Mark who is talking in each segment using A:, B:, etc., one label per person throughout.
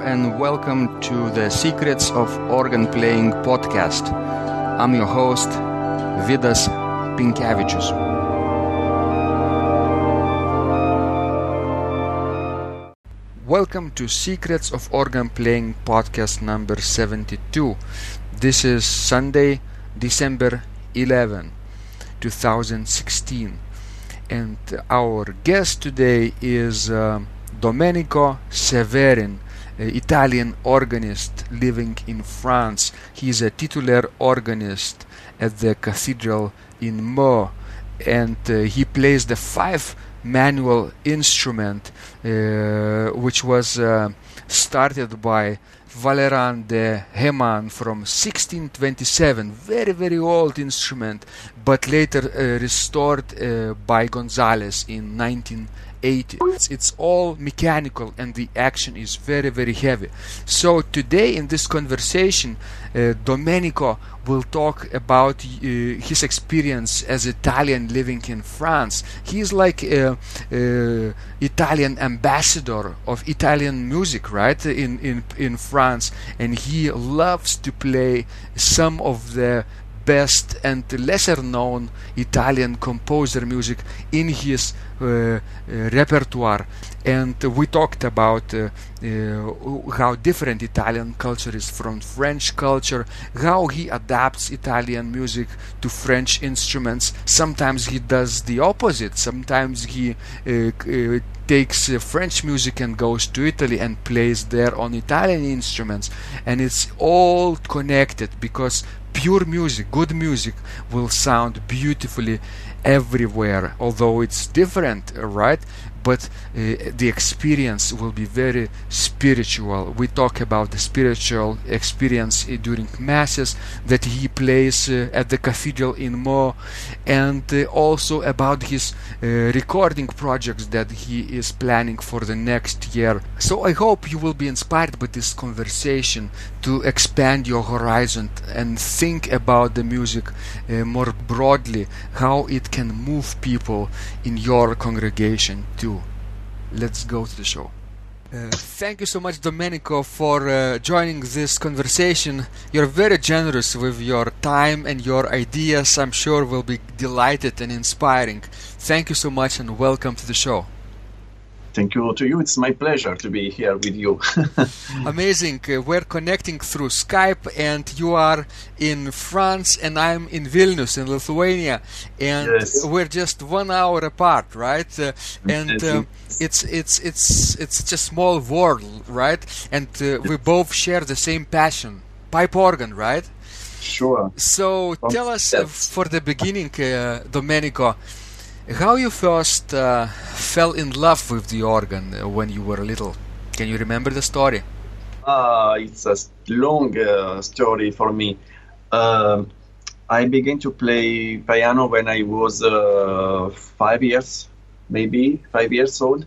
A: and welcome to the Secrets of Organ Playing podcast. I'm your host, Vidas Pinkevičius. Welcome to Secrets of Organ Playing podcast number 72. This is Sunday, December 11, 2016, and our guest today is. Uh, Domenico Severin, Italian organist living in France. He is a titular organist at the cathedral in Meaux, and uh, he plays the five manual instrument, uh, which was uh, started by Valeran de Heman from 1627, very very old instrument, but later uh, restored uh, by Gonzalez in 19. 80 it's, all mechanical and the action is very very heavy. So today in this conversation uh, domenico will talk about uh, his experience as italian living in france. He is like a italian ambassador of italian music right in, in in france. And he loves to play some of the best and lesser known Italian composer music in his uh, uh, repertoire and we talked about uh, uh, how different Italian culture is from French culture, how he adapts Italian music to French instruments. Sometimes he does the opposite. Sometimes he takes uh, French music and goes to Italy and plays there on Italian instruments, and it's all connected because pure music, good music, will sound beautifully everywhere, although it's different, right? But uh, the experience will be very spiritual. We talk about the spiritual experience uh, during masses that he plays uh, at the cathedral in Meaux, and also about his recording projects that he is planning for the next year. So I hope you will be inspired by this conversation to expand your horizon and think about the music uh, more broadly, how it can move people in your congregation too let's go to the show. Uh, thank you so much, Domenico, for uh, joining this conversation. You're very generous with your time and your ideas. I'm sure will be delighted and inspiring. Thank you so much and welcome to the show.
B: Thank you to you. It's my pleasure to be here with you.
A: Amazing. Uh, we're connecting through Skype, and you are in France, and I'm in Vilnius, in Lithuania, and
B: yes.
A: we're just one hour apart, right? Uh, and uh, it's it's it's it's just a small world, right? And uh, we both share the same passion, pipe organ, right?
B: Sure.
A: So tell us uh, for the beginning, uh, Domenico how you first uh, fell in love with the organ uh, when you were little? Can you remember the story?
B: Uh, it's a long uh, story for me. Um, I began to play piano when I was uh, five years, maybe five years old,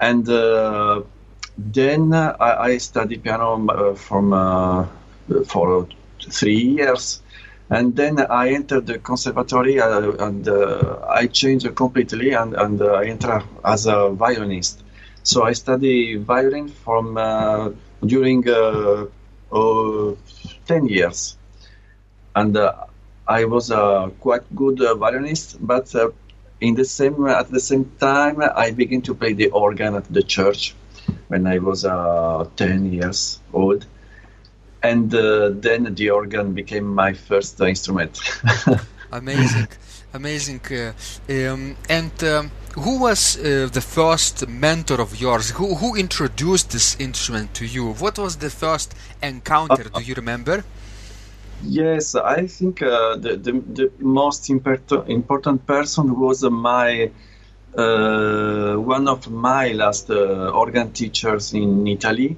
B: and uh, then I, I, studied piano from for three years and then I entered the conservatory uh, and uh, I changed completely and, and uh, I entered as a violinist. So I study violin from during uh, oh, 10 years. And uh, I was a quite good violinist, but in the same at the same time I began to play the organ at the church when I was 10 years old and uh, then the organ became my first instrument.
A: amazing, amazing. Uh, um, and um, who was uh, the first mentor of yours? Who who introduced this instrument to you? What was the first encounter? Do you remember?
B: Yes, I think uh, the, the, the most important important person was my. Uh, one of my last uh, organ teachers in Italy,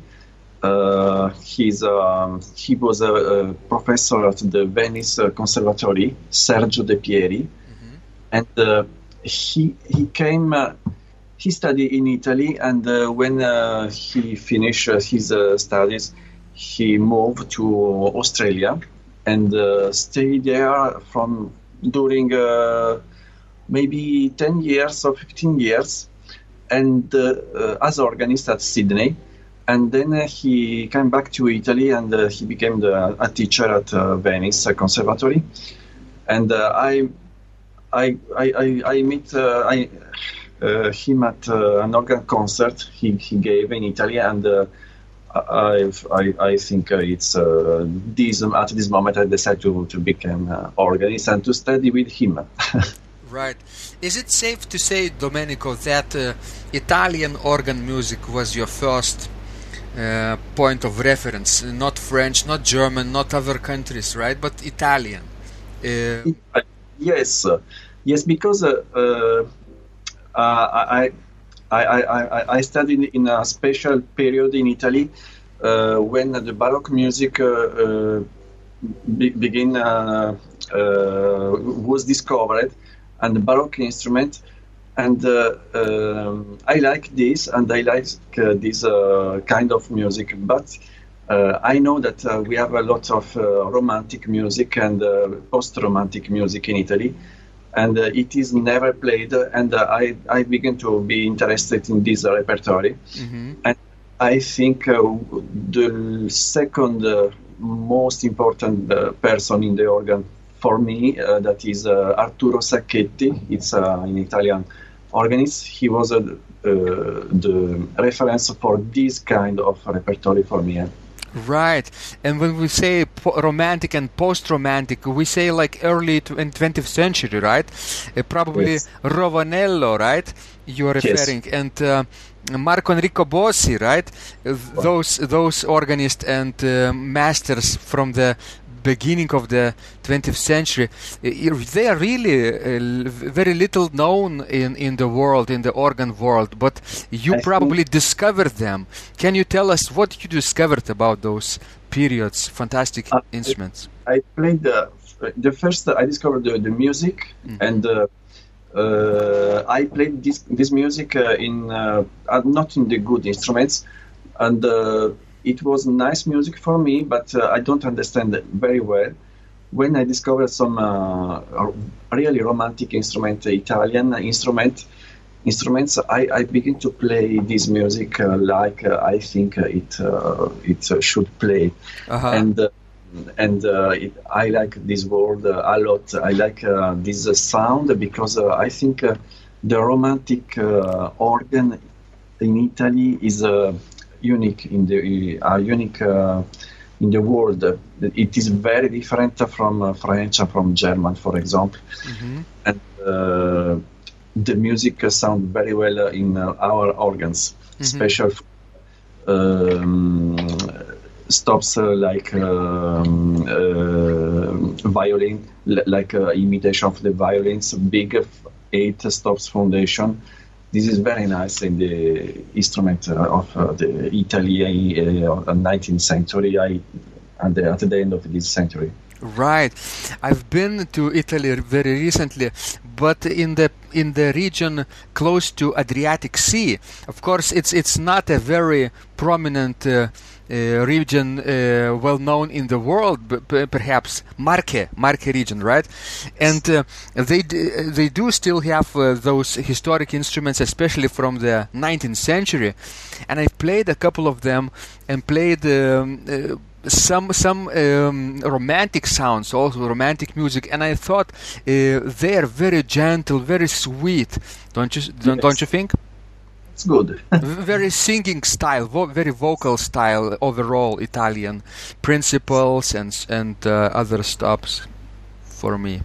B: uh, he's um, he was a, a, professor at the Venice Conservatory, Sergio De Pieri, mm-hmm. and uh, he he came. Uh, he studied in Italy, and uh, when uh, he finished his studies, he moved to Australia and stayed there from during maybe 10 years or 15 years, and as organist at Sydney and then uh, he came back to Italy and uh, he became the, a teacher at uh, Venice Conservatory. And uh, I, I, I, I, meet I, him at an organ concert he, he gave in Italy, and I, I, I think it's this at this moment I decided to to become organist and to study with him.
A: Right. Is it safe to say, Domenico, that uh, Italian organ music was your first uh, point of reference, not French, not German, not other countries, right? But Italian.
B: Uh, yes, yes, because uh, uh, I, I, I, I studied in a special period in Italy when the Baroque music be, begin was discovered, and the Baroque instrument and uh, um, I like this, and I like uh, this uh, kind of music. But I know that we have a lot of romantic music and post-romantic music in Italy, and it is never played. And I I begin to be interested in this repertoire, mm-hmm. and I think the second most important person in the organ for me uh, that is uh, Arturo Sacchetti. It's uh, in Italian organist. He was uh, the reference for this kind of repertory for me.
A: Right, and when we say po- romantic and post-romantic, we say like early tw- 20th century, right? Uh, probably yes. Ravanello, right? You are referring, yes. and uh, Marco Enrico Bossi, right? Those those organists and uh, masters from the beginning of the 20th century, they are really uh, very little known in, in the world, in the organ world, but you I probably discovered them. Can you tell us what you discovered about those periods, fantastic uh, instruments?
B: I played the, the first, I discovered the, the music mm-hmm. and uh, uh, I played this, this music uh, in, uh, not in the good instruments, and it was nice music for me, but uh, I don't understand it very well. When I discovered some uh, really romantic instrument, Italian instrument, instruments, I, I begin to play this music uh, like uh, I think it uh, it uh, should play, uh-huh. and and it, I like this word a lot. I like this sound because I think the romantic organ in Italy is unique in the are unique uh, in the world. It is very different from uh, French and from German, for example, mm-hmm. and uh, the music sounds very well in our organs, mm-hmm. special. Um, stops uh, like um, uh, violin, like uh, imitation of the violins, big eight stops foundation, this is very nice in the instrument of uh, the Italy uh, 19th century I, and the, at the end of this century.
A: Right, I've been to Italy very recently, but in the in the region close to Adriatic Sea. Of course, it's it's not a very prominent uh, uh, region uh, well known in the world, perhaps Marche, Marche region, right? And uh, they d- they do still have uh, those historic instruments, especially from the 19th century. And I've played a couple of them and played. Um, uh, some some um, romantic sounds, also romantic music, and I thought uh, they are very gentle, very sweet. Don't you don't, don't you think?
B: It's good.
A: very singing style, vo- very vocal style overall Italian principles and and uh, other stops for me.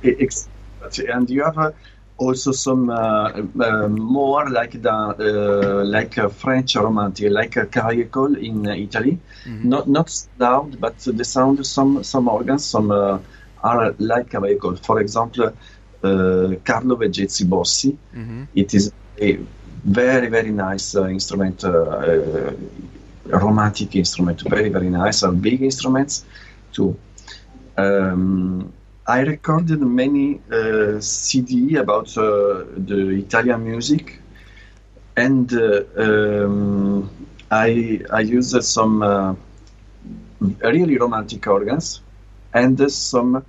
B: and you have uh, also some uh, uh more like the uh, like French romantic, like a Cavaillé-Coll in Italy. Mm-hmm. Not not loud, but the sound some some organs some are like Cavaillé-Coll. For example, Carlo Vegezzi Bossi. Mm-hmm. It is a very very nice uh, instrument, uh, uh, romantic instrument, very very nice, and big instruments too. Um, I recorded many CD about the Italian music, and um, I I used some really romantic organs and some uh,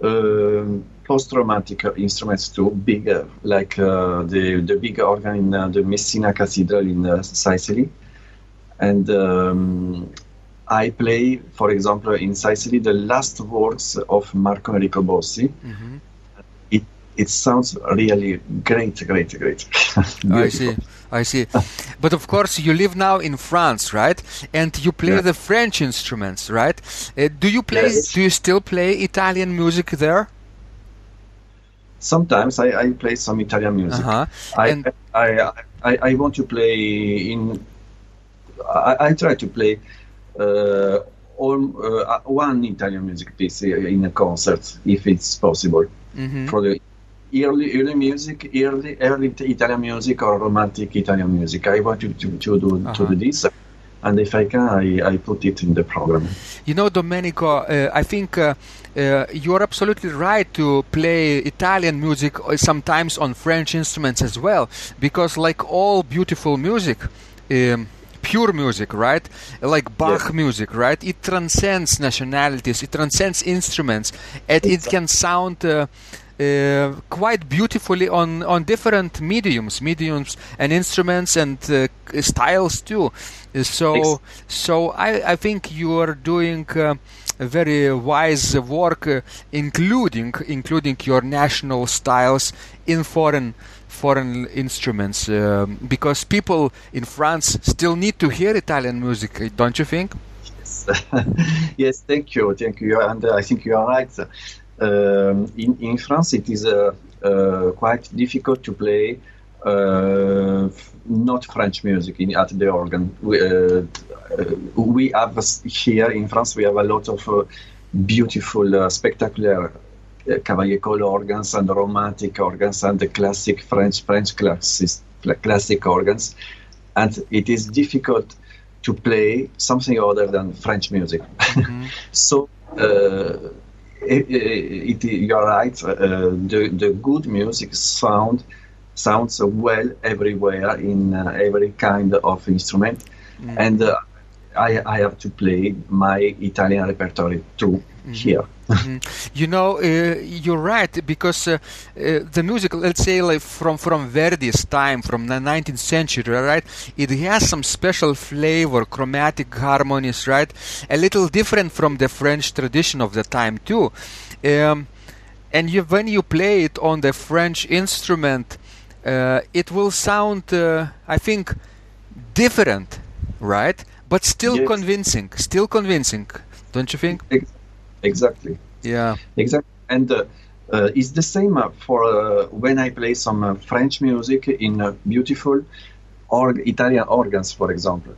B: post-romantic instruments too, big like uh, the the big organ in uh, the Messina Cathedral in Sicily, and um, I play, for example, in Sicily, the last works of Marco Enrico Bossi.
A: Mhm.
B: It sounds really great, great, great.
A: I see. I see. But of course, you live now in France, right? And you play
B: Yeah.
A: the French instruments, right? Uh, do you play?
B: Yes.
A: Do you still play Italian music there?
B: Sometimes I, I play some Italian music.
A: Uh-huh.
B: I,
A: And-
B: I, I, I want to play in. I, I try to play uh, all, uh, one Italian music piece in a concert if it's possible.
A: Mhm.
B: For the early early music, early early Italian music or romantic Italian music. I want to, to, to do to
A: Uh-huh.
B: do this, and if I can, I, I put it in the program.
A: You know, Domenico, uh, I think uh, uh, you're absolutely right to play Italian music uh, sometimes on French instruments as well, because like all beautiful music, um, pure music, right? Like Bach
B: Yes.
A: music, right? It transcends nationalities, it transcends instruments, and it can sound. Uh, uh, quite beautifully on, on different mediums, mediums and instruments and uh, styles too. Uh, So
B: Ex-
A: so I, I think you are doing uh, a very wise work, uh, including including your national styles in foreign foreign instruments, um, because people in France still need to hear Italian music, uh, don't you think?
B: Yes, yes thank you, thank you, and uh, I think you are right. Um, in in France, it is uh, uh, quite difficult to play uh, not French music in, at the organ. We, we have here in France, we have a lot of beautiful, spectacular Cavaillé-Coll organs and romantic organs and the classic French French classic classic organs, and it is difficult to play something other than French music. so uh, it, it, you're right. Uh, the the good music sound sounds well everywhere in uh, every kind of instrument, and uh, I I have to play my Italian repertoire too here.
A: You know, uh, you're right because uh, uh, the music, let's say, like from from Verdi's time, from the 19th century, right? It has some special flavor, chromatic harmonies, right? A little different from the French tradition of the time too. Um, and you, when you play it on the French instrument, uh, it will sound, uh, I think, different, right? But still
B: Yes.
A: convincing. Still convincing, don't you think?
B: Ex- Exactly.
A: Yeah.
B: Exactly. And uh, uh, it's the same uh, for uh, when I play some uh, French music in uh, beautiful org- Italian organs, for example.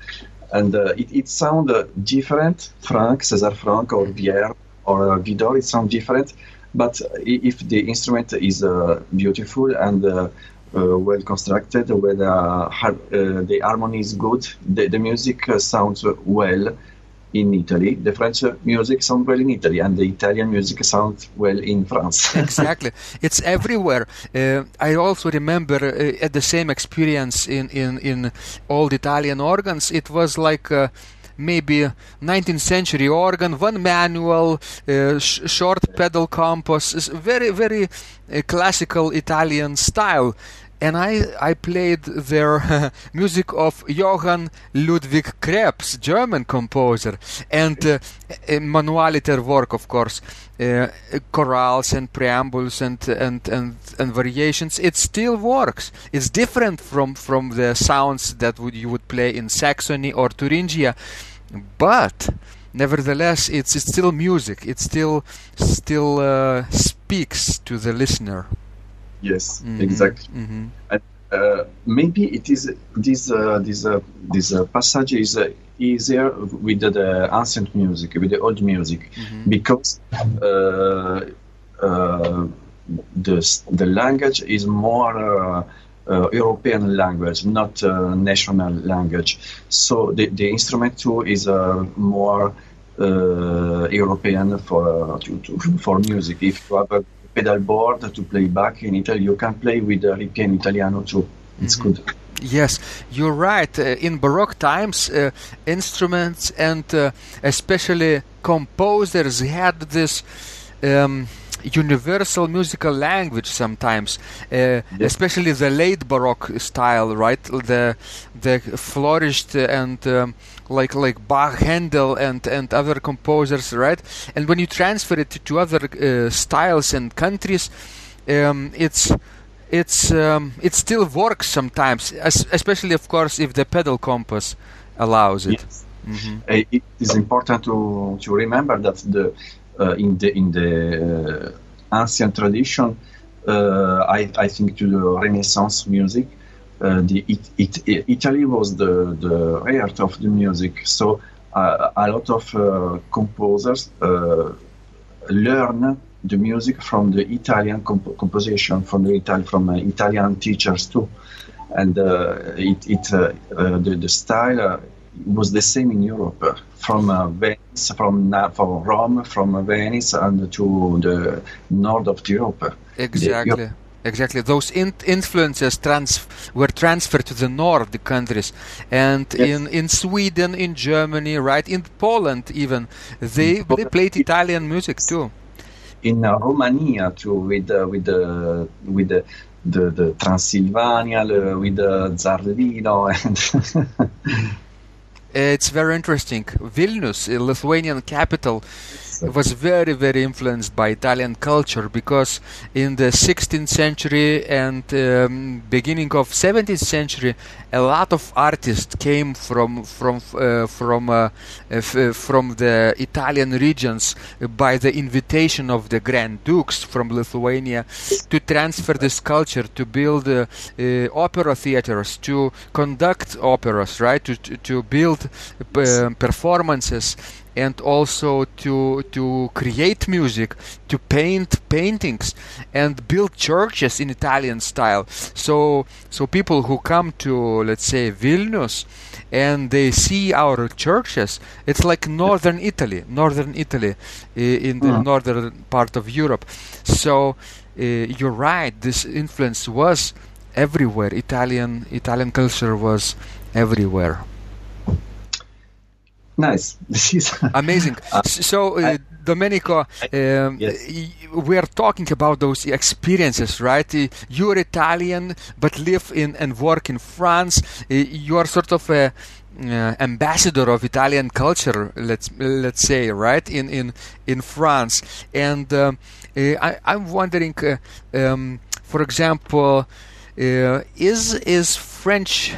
B: And uh, it, it sounds uh, different, Franck, César Franck, or Vierne, or uh, Widor, it sounds different. But if the instrument is uh, beautiful and uh, uh, well constructed, where uh, har- uh, the harmony is good, the, the music uh, sounds well in Italy. The French music sounds well in Italy, and the Italian music sounds well in France.
A: exactly. It's everywhere. Uh, i also remember uh, at the same experience in, in, in old italian organs. It was like uh, maybe 19th century organ one manual uh, sh- short pedal compass very very uh, classical italian style and I, I played their music of Johann Ludwig Krebs, German composer, and uh, manualiter work, of course, uh, chorales and preambles and, and, and, and variations. It still works. It's different from, from the sounds that would, you would play in Saxony or Thuringia, but nevertheless, it's, it's still music. It still still uh, speaks to the listener.
B: Yes,
A: Mhm,
B: exactly.
A: mhm.
B: Uh, maybe it is this uh, this uh, this uh, passage is uh, easier with the, ancient music, with the old music, because uh, uh, the the language is more. Uh, uh, European language, not uh, national language. So the, the instrument too is uh, more uh, European for to, to, for music. If you have a pedal board to play Bach in Italy, you can play with the Ripieno Italiano too. It's good.
A: Yes, you're right. Uh, in Baroque times, uh, instruments and uh, especially composers had this um, universal musical language sometimes, uh, especially the late Baroque style, right? The the flourished and um, like like Bach, Handel, and and other composers, right? And when you transfer it to other uh, styles and countries, um, it's it's um, it still works sometimes, especially of course if the pedal compass allows it.
B: Yes. Mm-hmm. It is important to to remember that the uh, in the in the uh, ancient tradition, uh, I I think to the Renaissance music, uh, Uh, the it, it, Italy was the the heart of the music. So uh, a lot of uh, composers uh, learn the music from the Italian comp- composition, from the Italian from uh, Italian teachers too, and it it the the style was the same in Europe, from uh, Venice, from from Rome, from Venice, and to the north of Europe.
A: Exactly. The, exactly. Those in- influences trans- were transferred to the north, the countries, and yes. in in Sweden, in Germany, right, in Poland, even they they played Italian music too.
B: In uh, Romania too, with uh, with the with the the, the Transylvania, with the Zarlino and.
A: It's very interesting. Vilnius, Lithuanian capital, was very, very influenced by Italian culture because in the 16th century and um, beginning of 17th century, a lot of artists came from from uh, from uh, f- uh, from the Italian regions by the invitation of the Grand Dukes from Lithuania to transfer this culture to build uh, uh, opera theaters, to conduct operas, right, to to, to build uh, performances and also to to create music, to paint paintings, and build churches in Italian style. So so people who come to let's say Vilnius and they see our churches, it's like northern Italy, northern Italy, in the mm. northern part of Europe. So uh, you're right. This influence was everywhere. Italian Italian culture was everywhere.
B: Nice.
A: Amazing. Uh, so, uh, Domenico, um, yes. we are talking about those experiences, right? Uh, you're Italian, but live in and work in France. Uh, you are sort of a uh, ambassador of Italian culture, let's let's say, right? In in in France, and um, uh, I, am wondering, um, for example, is is French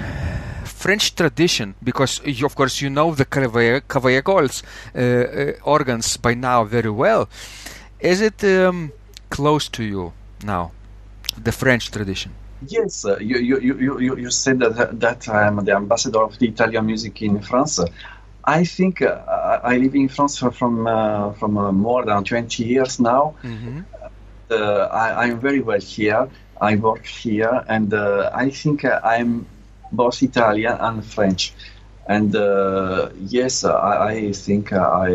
A: French tradition, because you, of course you know the Cavaillé-Colls uh, uh, organs by now very well. Is it um, close to you now, the French tradition?
B: Yes, uh, you, you, you, you, you said that, that I am the ambassador of the Italian music in France. I think uh, I live in France from uh, from uh, more than 20 years now. Mm-hmm. I, am very well here. I work here, and I think I'm both Italian and French. And uh, yes, I, I think I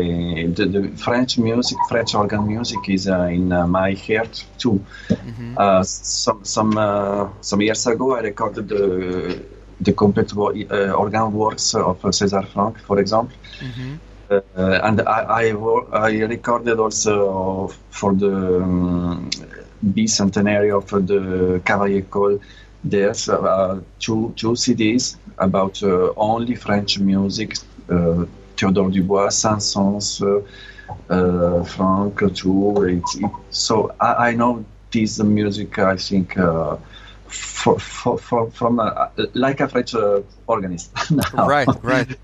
B: the, the, French music, French organ music, is uh, in uh, my heart too. Mm-hmm. Uh, some some uh, some years ago, I recorded the the complete uh, organ works of César Franck, for example. Mm-hmm. and I I, I, recorded also for the um, bicentenary of the Cavaillé-Coll there's uh, two two CDs about uh, only French music. Uh, Théodore Dubois, Saint-Saëns, uh, Franck too. It, it, so I, I, know this music. I think. For, for, for, from a, like a French organist.
A: right, right.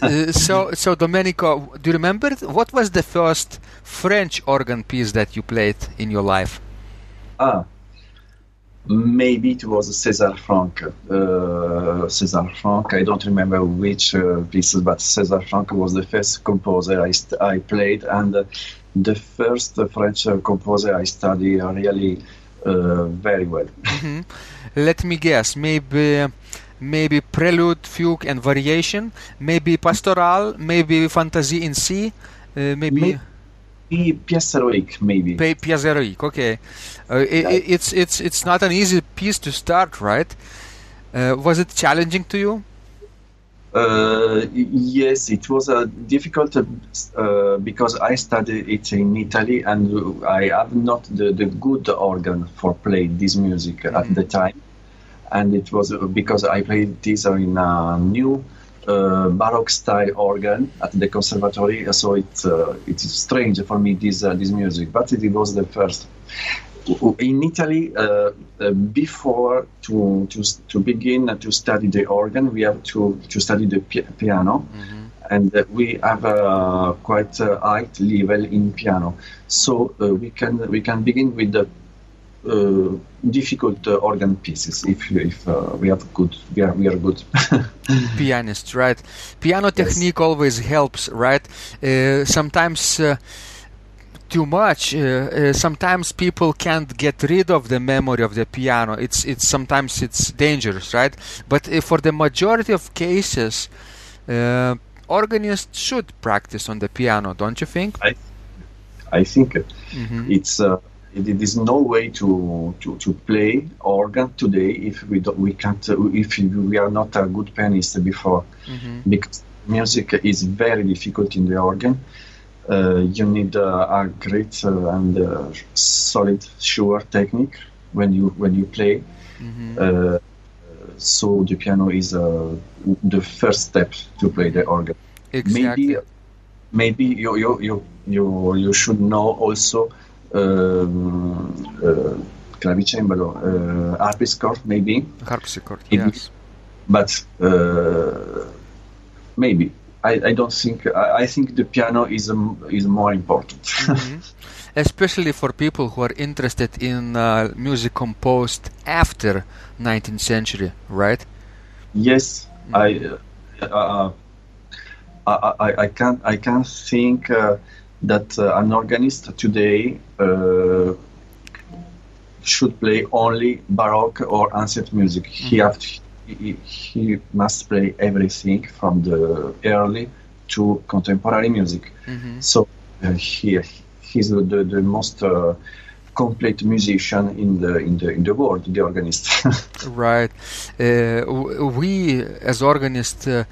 A: so, so Domenico, do you remember what was the first French organ piece that you played in your life?
B: Ah, maybe it was César Franck. Uh, César Franck, I don't remember which uh, pieces, but César Franck was the first composer I, st- I played, and uh, the first French composer I studied really uh, very well.
A: Mm-hmm. Let me guess, maybe. Maybe prelude, fugue, and variation. Maybe pastoral. Maybe fantasy in C. Uh, maybe. maybe
B: heroique, maybe.
A: Heroique, okay. Uh, it, it's it's it's not an easy piece to start, right? Uh, was it challenging to you?
B: Uh, yes, it was uh, difficult uh, because I studied it in Italy and I have not the, the good organ for playing this music mm-hmm. at the time. And it was because I played this in a new uh, Baroque style organ at the conservatory, so it uh, it is strange for me this uh, this music, but it was the first in Italy, uh, uh, before to, to to begin to study the organ, we have to, to study the pi- piano, mm-hmm. and uh, we have a quite a high level in piano. So uh, we can we can begin with the uh, difficult uh, organ pieces if if we have good we are we are good
A: pianists, right? Piano technique always helps, right? sometimes too much, uh, uh, sometimes people can't get rid of the memory of the piano. It's it's sometimes it's dangerous, right? But uh, for the majority of cases, uh, organists should practice on the piano, don't you think?
B: I, I think mm-hmm. it's uh, it is no way to, to, to play organ today if we don't, we can't uh, if we are not a good pianist before mm-hmm. because music is very difficult in the organ uh, you need uh, a great uh, and solid, sure technique when you when you play. Mm-hmm. so the piano is the first step to play the organ.
A: Exactly.
B: Maybe maybe you you you you, you should know also uh, clavicembalo, uh, harpsichord, maybe.
A: Harpsichord, yes.
B: But uh, maybe I, I don't think I, I, think the piano is um, is more important. mm-hmm.
A: Especially for people who are interested in uh, music composed after 19th century, right?
B: Yes, mm-hmm. I, uh, I, I I can't I can't think uh, that uh, an organist today uh, should play only baroque or ancient music. Mm-hmm. He have to, he, he must play everything from the early to contemporary music. Mm-hmm. So uh, he he's the, the most uh, complete musician in the in the in the world, the organist.
A: right. Uh, we as organists uh,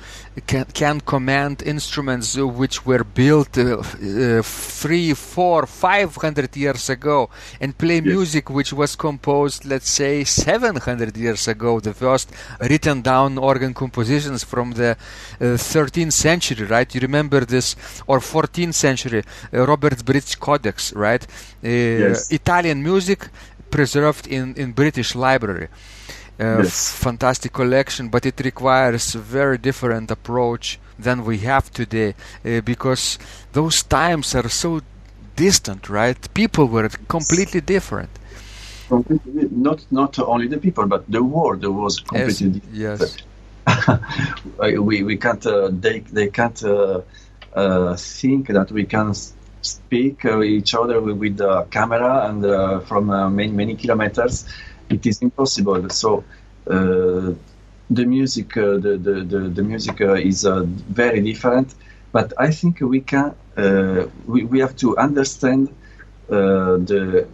A: can can command instruments which were built uh, uh, three, four, five hundred years ago, and play yes. music which was composed, let's say, seven hundred years ago. The first written down organ compositions from the 13th uh, century, right? You remember this, or 14th century, uh, Robertsbridge Codex, right? yes. Italian music preserved in in British Library. Uh, yes. fantastic collection, but it requires a very different approach than we have today uh, because those times are so distant, right? People were completely different.
B: Not not only the people, but the world was completely
A: yes, different.
B: Yes. we we can't uh, they they can't uh, uh, think that we can speak each other with the camera and from many many kilometers it is impossible. So uh, the music, uh, the, the, the, the, music uh, is very different. But I think we can we, we have to understand the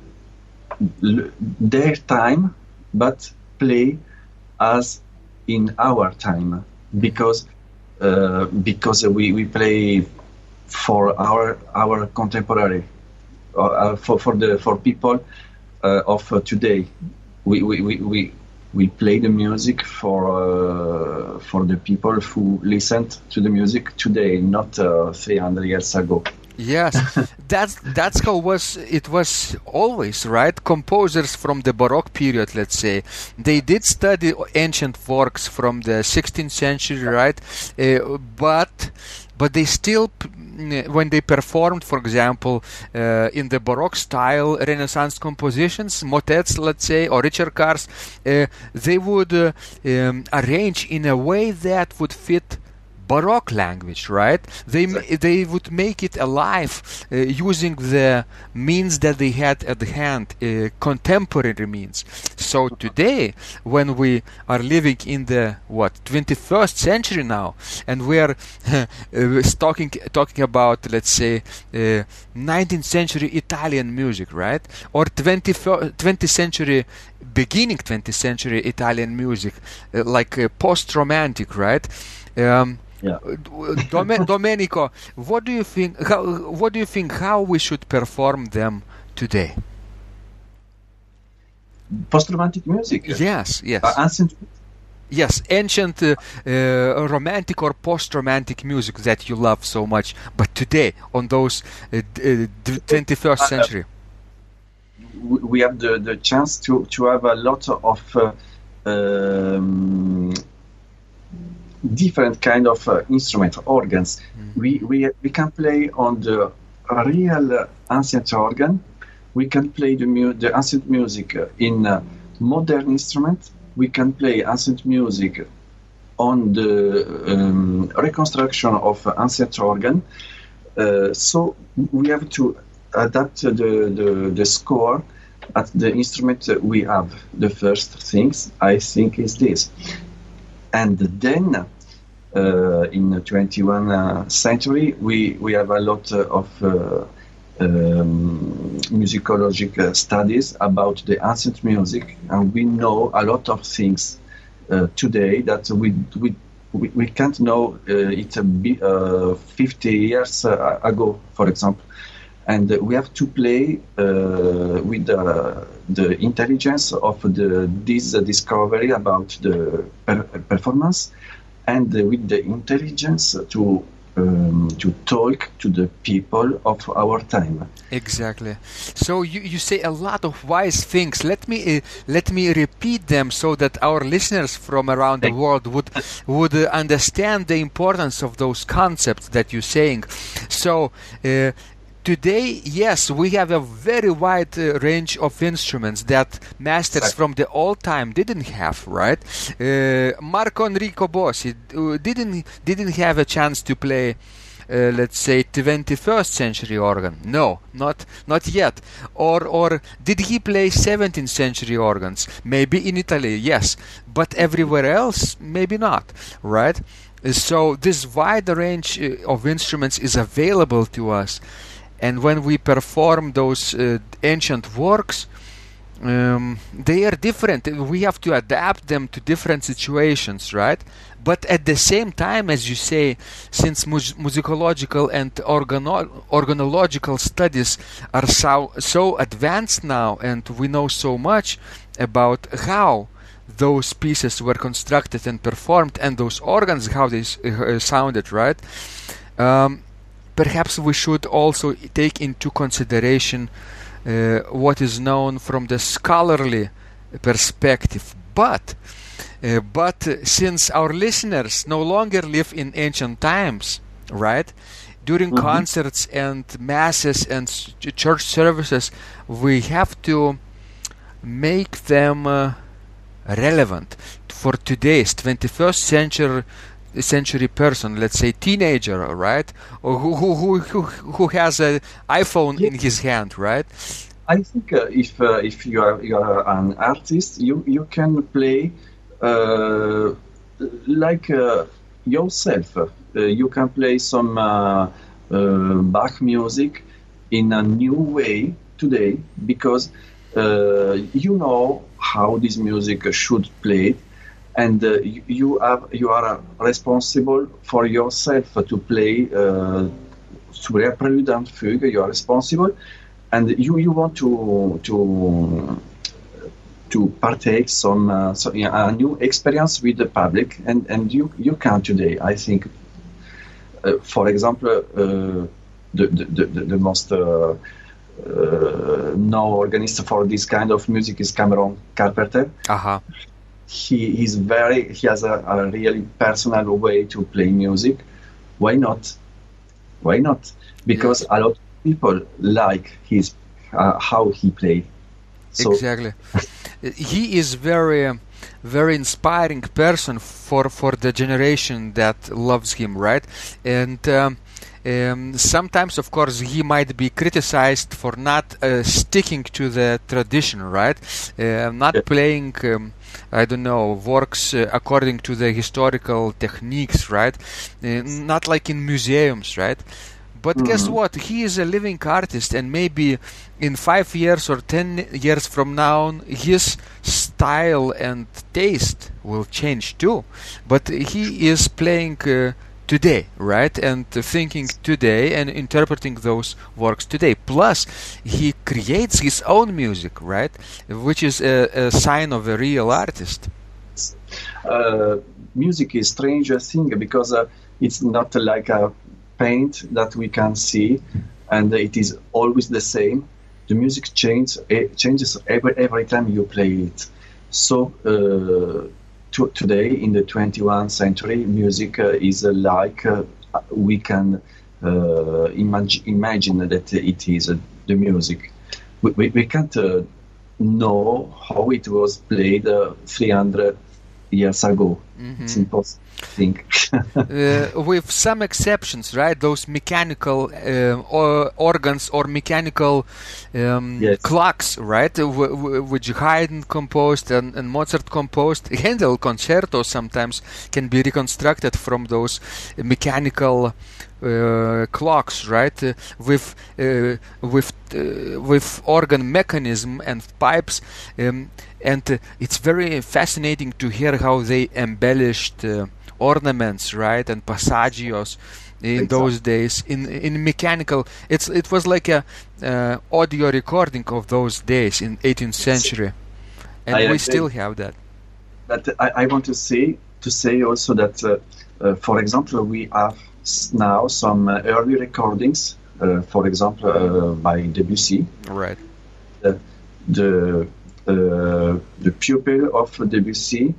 B: their time, but play as in our time because uh, because we, we play for our our contemporary uh, for for the for people uh, of today we, we, we, we, we play the music for uh, for the people who listened to the music today, not uh, 300 years ago.
A: Yes, that's that's how was it was always right. Composers from the Baroque period, let's say, they did study ancient works from the 16th century, right? Uh, but but they still when they performed for example uh, in the baroque style renaissance compositions motets let's say or ricercares uh, they would uh, um, arrange in a way that would fit Baroque language, right? They they would make it alive uh, using the means that they had at hand, uh, contemporary means. So today, when we are living in the what 21st century now, and we are uh, talking talking about let's say 19th uh, century Italian music, right, or 20th 20th century beginning 20th century Italian music, uh, like uh, post-romantic, right? Um,
B: Yeah.
A: Dome- Domenico, what do you think? How, what do you think? How we should perform them today?
B: Post-romantic music.
A: Yes, yes,
B: Uh, ancient
A: yes. Ancient, uh, uh, romantic or post-romantic music that you love so much, but today on those uh, d- uh, d- 21st century.
B: we we have the, the chance to, to have a lot of uh, um, different kind of uh, instrument organs. We, we we can play on the real uh, ancient organ. We can play the mu- the ancient music uh, in uh, modern instrument. We can play ancient music on the um, reconstruction of ancient organ. Uh, so we have to adapt the, the, the score at the instrument we have. The first things I think is this, and then uh, in the 21st uh, century we we have a lot uh, of uh, um, musicological studies about the ancient music, and we know a lot of things today that we we we, we can't know uh, it uh, 50 years uh, ago, for example. And we have to play uh, with the, the intelligence of the, this uh, discovery about the per- performance and with the intelligence to um, to talk to the people of our time.
A: Exactly. So you, you say a lot of wise things. Let me uh, let me repeat them so that our listeners from around the world would would uh, understand the importance of those concepts that you're saying. So. Uh, Today, yes, we have a very wide uh, range of instruments that masters from the old time didn't have, right? Uh, Marco Enrico Bossi uh, didn't didn't have a chance to play uh, let's say 21st century organ. No not not yet. Or or did he play 17th century organs? Maybe in italy yes. But everywhere else maybe not right? So this wide range uh, of instruments is available to us and when we perform those uh, ancient works um, they are different. We have to adapt them to different situations, right? But at the same time, as you say, since mus- musicological and organo- organological studies are so, so advanced now, and we know so much about how those pieces were constructed and performed, and those organs, how they s- uh, sounded, right? Um, perhaps we should also take into consideration uh, what is known from the scholarly perspective. But uh, but since our listeners no longer live in ancient times, right? During
B: Mhm.
A: concerts and masses and ch- church services, we have to make them uh, relevant for today's 21st century century person, let's say teenager, right, or who who who who, has an iPhone in his hand, right?
B: I think uh, if uh, if you are you are an artist, you you can play uh, like uh, yourself. Uh, you can play some uh, Bach music in a new way today because you know how this music should play, and uh, you, you have you are responsible for yourself to play. Uh, Surya Prelude and Fugue, you are responsible and you you want to to to partake some uh, a new experience with the public and and you you can today i think uh, for example uh, the, the, the the most uh, uh, known organist for this kind of music is Cameron Carpenter.
A: Uh-huh.
B: He is very he has a, a really personal way to play music. Why not? Why not? Because a lot of people like his uh, how he play. So
A: exactly. He is very, very inspiring person for for the generation that loves him, right? And um, um, sometimes, of course, he might be criticized for not uh, sticking to the tradition, right? Uh, not
B: Yeah.
A: playing. Um, I don't know works uh, according to the historical techniques, right? Uh, not like in museums, right? But guess
B: Mhm.
A: what? He is a living artist, and maybe in five years or ten years from now, his style and taste will change too. But he is playing uh, today, right? And uh, thinking today and interpreting those works today. Plus, he creates his own music, right? Which is a, a sign of a real artist.
B: Uh, music is a stranger thing because uh, it's not like a paint that we can see, and it is always the same. The music change, changes every every time you play it. So uh, to, today in the 21st century, music uh, is uh, like uh, we can imag- imagine that it is the music. We, we, we can't know how it was played 300 years ago. Mm-hmm. It's impossible. Think.
A: uh, with some exceptions, right? Those mechanical uh, or organs or mechanical um, yes. clocks, right? W- w- which Haydn composed and, and, Mozart composed. Handel concertos sometimes can be reconstructed from those mechanical uh, clocks, right? Uh, with uh, with uh, with organ mechanism and pipes. Um, and uh, it's very fascinating to hear how they embellished uh, ornaments, right, and passagios in those days in in mechanical. It's it was like a uh, audio recording of those days in 18th century, and I we agree. still have that.
B: But I, I, want to say to say also that, uh, uh, for example, we have now some uh, early recordings, for example, by Debussy.
A: Right.
B: the uh, the pupil of Debussy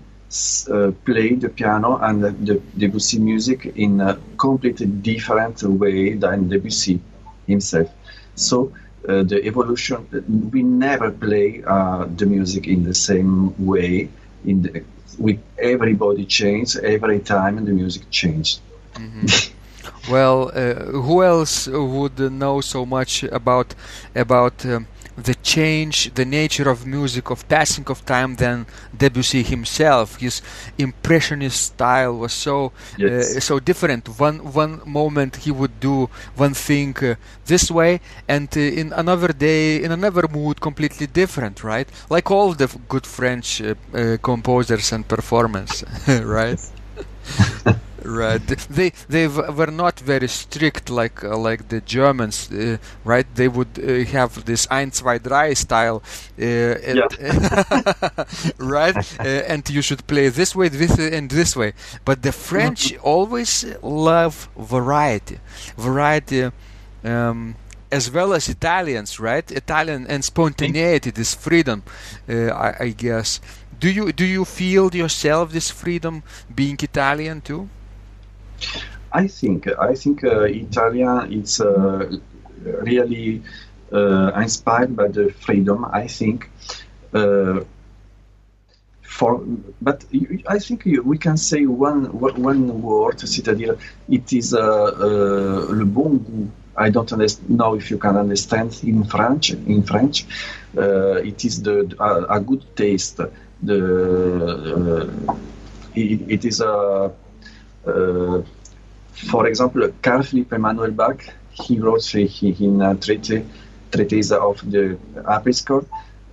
B: uh, played the piano and the Debussy music in a completely different way than Debussy himself. So uh, the evolution, we never play uh, the music in the same way. In the, with everybody change every time, the music changed.
A: Mm-hmm. well, uh, who else would know so much about about? Um, the change, the nature of music, of passing of time than Debussy himself. His impressionist style was so yes. uh, so different. One one moment he would do one thing uh, this way, and uh, in another day, in another mood, completely different. Right, like all the good French uh, uh, composers and performers. right. right they they were not very strict like uh, like the germans uh, right they would uh, have this ein zwei drei style uh, and, yeah. right uh, and you should play this way this and this way but the french mm-hmm. always love variety variety um, as well as Italians, right? Italian and spontaneity, this freedom, uh, I, I, guess. Do you do you feel yourself this freedom being Italian too?
B: I think I think uh, Italian is uh, really uh, inspired by the freedom. I think. For, but I think we can say one one word, c'est-à-dire it is uh, uh, le bon goût. I don't know if you can understand in French. In French, uh, it is the a, a good taste. The it, it is a for example, Carl Philipp Emanuel Bach, he wrote he, in a treatise, treatise of the harpsichord.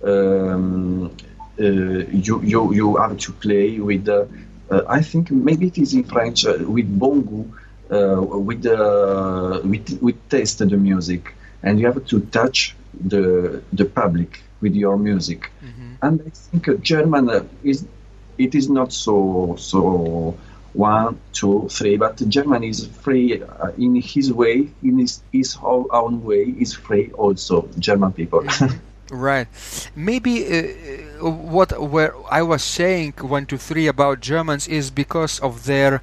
B: Um, uh, you, you, you have to play with, uh, uh, I think maybe it is in French, uh, with bon goût, uh, with, uh, with, with taste the music. And you have to touch the, the public with your music. Mm-hmm. And I think German is, it is not so, so one, two, three. But German is free uh, in his way, in his, his own way, is free also. German people.
A: Right. Maybe uh, what where I was saying one, two, three about Germans is because of their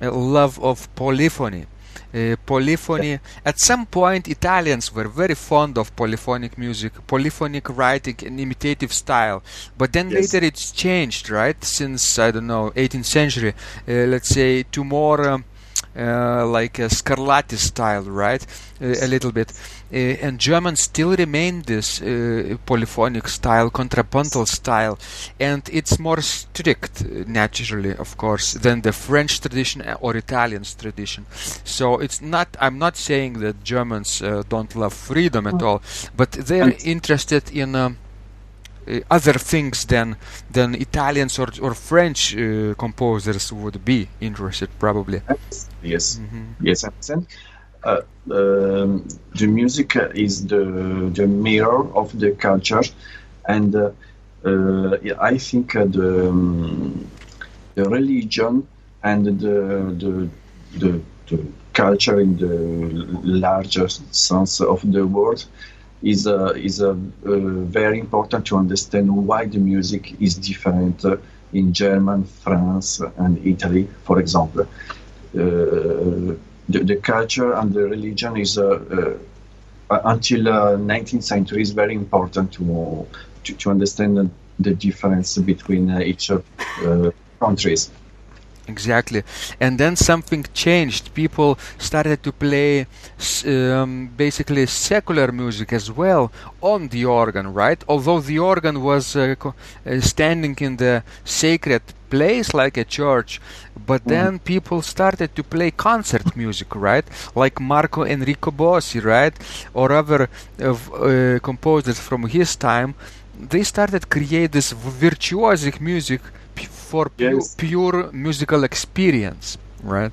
A: uh, love of polyphony. Uh, polyphony. At some point, Italians were very fond of polyphonic music, polyphonic writing, and imitative style. But then yes. later it's changed, right? Since I don't know, 18th century, uh, let's say, to more. Um, uh, like a Scarlatti style, right? Uh, a little bit. Uh, and German still remain this uh, polyphonic style, contrapuntal style, and it's more strict, naturally, of course, than the French tradition or Italian's tradition. So it's not. I'm not saying that Germans don't love freedom at all, but they are interested in. Um, other things than than Italians or or French uh, composers would be interested, probably.
B: Yes, mm-hmm. yes, I understand. Uh, um, the music is the the mirror of the culture, and uh, uh, I think the um, the religion and the the the, the culture in the larger sense of the word is is a, very important to understand why the music is different in German, France, and Italy, for example. Uh, the, the, culture and the religion is uh, uh, until 19th century is very important to to, to understand the difference between each of countries.
A: Exactly. And then something changed. People started to play um, basically secular music as well on the organ, right? Although the organ was uh, uh, standing in the sacred place like a church, but mm. then people started to play concert music, right? Like Marco Enrico Bossi, right? Or other uh, composers from his time. They started create this virtuosic music for pure, yes. pure musical experience, right?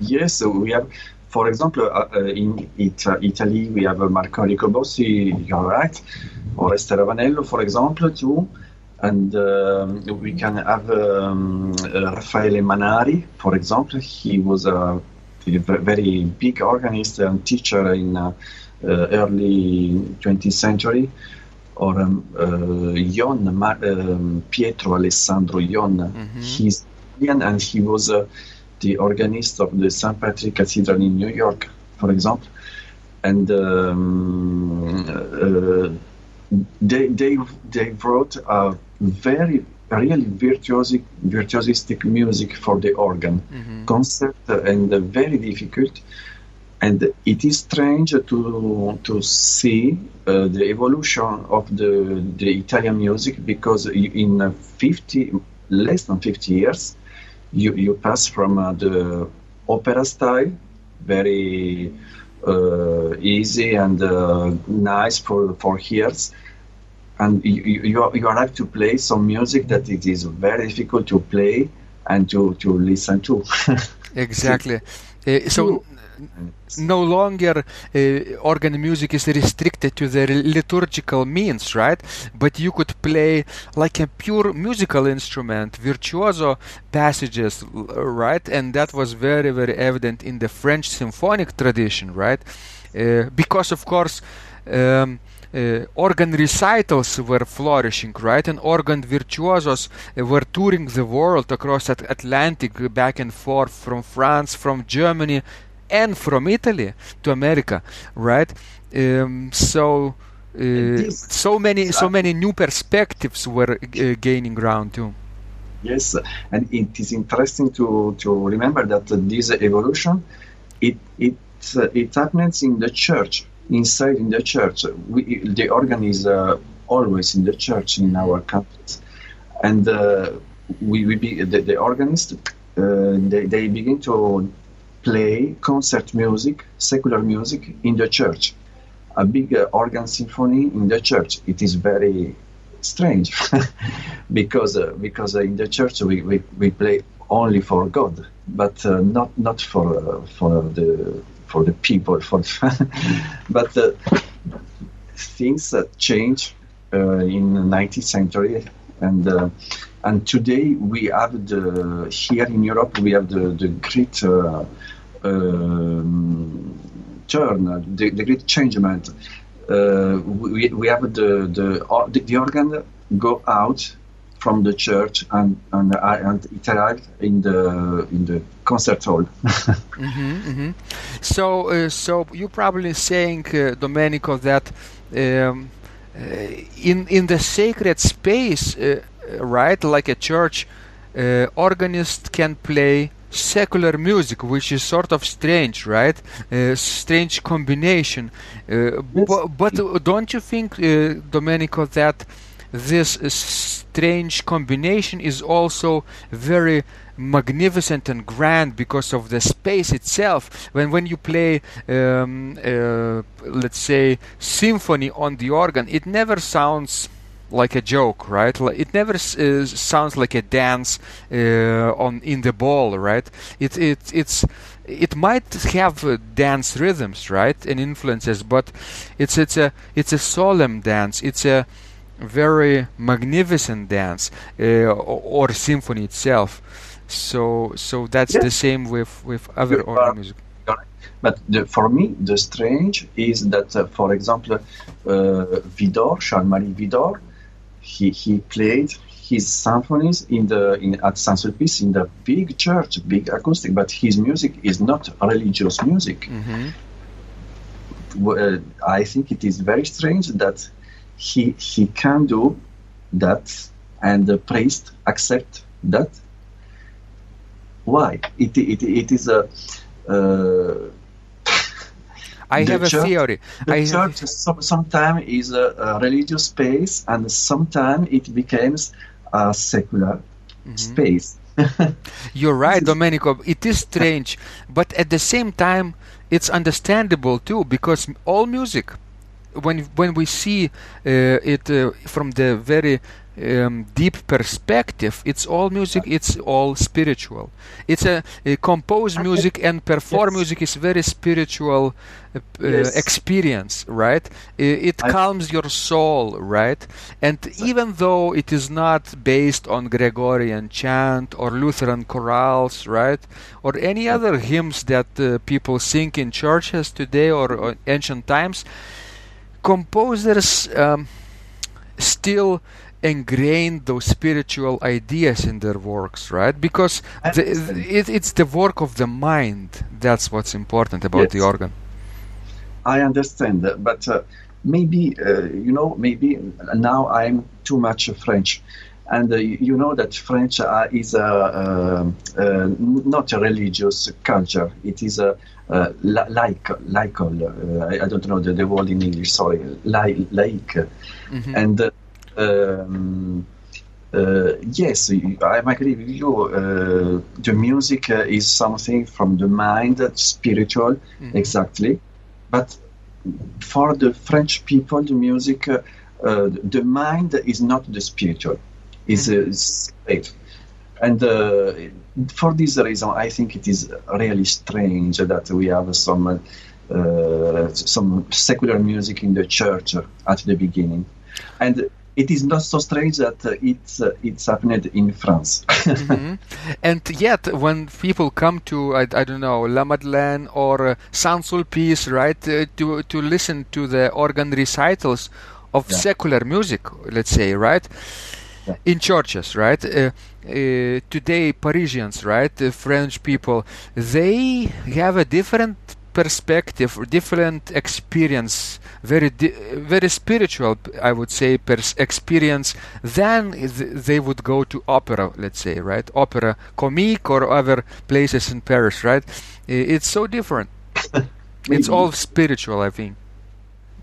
B: Yes, so we have, for example, uh, uh in it, uh, Italy, we have uh, Marco Enrico Bossi, you're right, Oreste Ravanello, for example, too. And um, we can have um, uh, Raffaele Manari, for example. He was a very big organist and teacher in uh, early 20th century or um, uh, um, Pietro Alessandro Yon. Mm-hmm. He's Italian and he was uh, the organist of the St. Patrick Cathedral in New York, for example. And um, uh, they, they, they wrote a very really virtuosic, virtuosistic music for the organ mm-hmm. concept and very difficult and it is strange to to see uh, the evolution of the the Italian music because in 50 less than 50 years you you pass from uh, the opera style very uh, easy and uh, nice for for ears and you, you, you arrive to play some music that it is very difficult to play and to, to listen to.
A: exactly. Uh, so no longer uh, organ music is restricted to the liturgical means, right? But you could play like a pure musical instrument, virtuoso passages, right? And that was very, very evident in the French symphonic tradition, right? Uh, because, of course, um, uh, organ recitals were flourishing, right? And organ virtuosos uh, were touring the world across the Atlantic, back and forth from France, from Germany, and from Italy to America, right? Um, so. Uh, so many, so many new perspectives were uh, gaining ground too.
B: Yes, and it is interesting to, to remember that this evolution, it it uh, it happens in the church, inside in the church. We, the organ is uh, always in the church in our countries, and uh, we, we be, the, the organist uh, they, they begin to play concert music, secular music in the church. A big uh, organ symphony in the church. It is very strange because uh, because uh, in the church we, we, we play only for God, but uh, not not for uh, for the for the people. For but uh, things change in the 19th century and and today we have the here in Europe we have the the great uh, um, turn, the, the great changement. Uh, we, we have the, the, the organ go out from the church and and, and it arrived in the in the concert hall.
A: mm-hmm, mm-hmm. So uh, so you're probably saying, uh, Domenico, that um, uh, in in the sacred space, uh, right, like a church, uh, organist can play secular music, which is sort of strange, right? Uh, strange combination. Uh, yes. but don't you think, uh, Domenico, that this strange combination is also very magnificent and grand because of the space itself. When when you play, um, uh, let's say, symphony on the organ, it never sounds like a joke, right? It never uh, sounds like a dance uh, on in the ball, right? It it it's it might have uh, dance rhythms, right, and influences, but it's it's a it's a solemn dance. It's a very magnificent dance uh, or, or, symphony itself. So so that's yes. the same with with other organ music.
B: But the, for me, the strange is that, uh, for example, uh, Widor, Charles-Marie Widor, he, he played his symphonies in the in, at Saint-Sulpice in the big church, big acoustic, but his music is not religious music. Mm-hmm. Uh, I think it is very strange that he he can do that, and the priest accept that. Why? It it, it is a uh,
A: I the have church, a theory.
B: The I church have... sometimes is a, a, religious space, and sometimes it becomes a secular mm-hmm. space.
A: You're right, Domenico. It is strange, but at the same time, it's understandable too, because all music, when when we see uh, it uh, from the very um, deep perspective, it's all music, it's all spiritual. It's a, a composed music and perform yes. music is very spiritual uh, yes. experience, right? It, it calms your soul, right? And even though it is not based on Gregorian chant or Lutheran chorales, right? Or any other hymns that uh, people sing in churches today or, or ancient times, composers um, still ingrain those spiritual ideas in their works, right? Because the, it, it's the work of the mind. That's what's important about yes. the organ.
B: I understand, but uh, maybe uh, you know, maybe now I'm too much French, and uh, you know that French uh, is a, uh, uh, not a religious culture. It is a like like I, I, don't know the, the word in English. Sorry, like like, mm-hmm. and um, uh, yes, I agree with you. Uh, the music uh, is something from the mind, spiritual, mm-hmm. exactly. But for the French people, the music, uh, uh, the mind is not the spiritual, is mm-hmm. And for this reason, I think it is really strange that we have some some secular music in the church at the beginning, and it is not so strange that uh, it's uh, it's happened in France. mm-hmm.
A: And yet, when people come to I, I don't know La Madeleine or uh, Saint Sulpice, right, uh, to to listen to the organ recitals of yeah. secular music, let's say, right, yeah. in churches, right. Uh, uh, today, Parisians, right, French people, they have a different perspective or different experience very di- very spiritual I would say pers- experience then th- they would go to opera let's say right? Opera comique or other places in Paris right? It's so different. It's all spiritual I think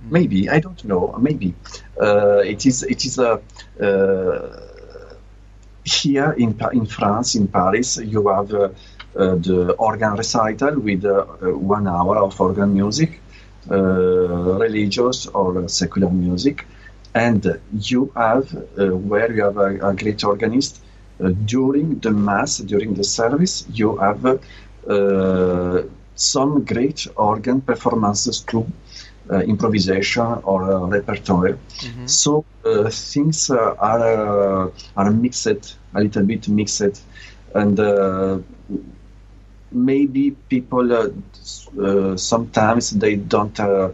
B: maybe I don't know maybe uh, it is it is a uh, here in in France in Paris you have uh, uh, the organ recital with uh, one hour of organ music, uh, religious or secular music, and you have where you have a, a great organist during the mass, during the service, you have some great organ performances too. Uh, improvisation or uh, repertoire. Mm-hmm. So uh, things are are mixed, a little bit mixed, and maybe people uh, uh, sometimes they don't uh,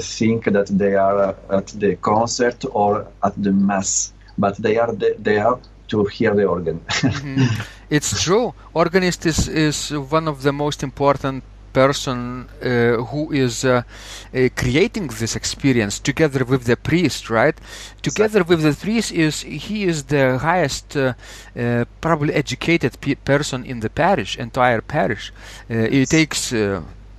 B: think that they are at the concert or at the mass, but they are the, they are to hear the organ.
A: mm-hmm. It's true. Organist is, is one of the most important person uh, who is uh, uh, creating this experience together with the priest, right? Together exactly. with the priest is he is the highest, probably educated pe- person in the parish, entire parish. It takes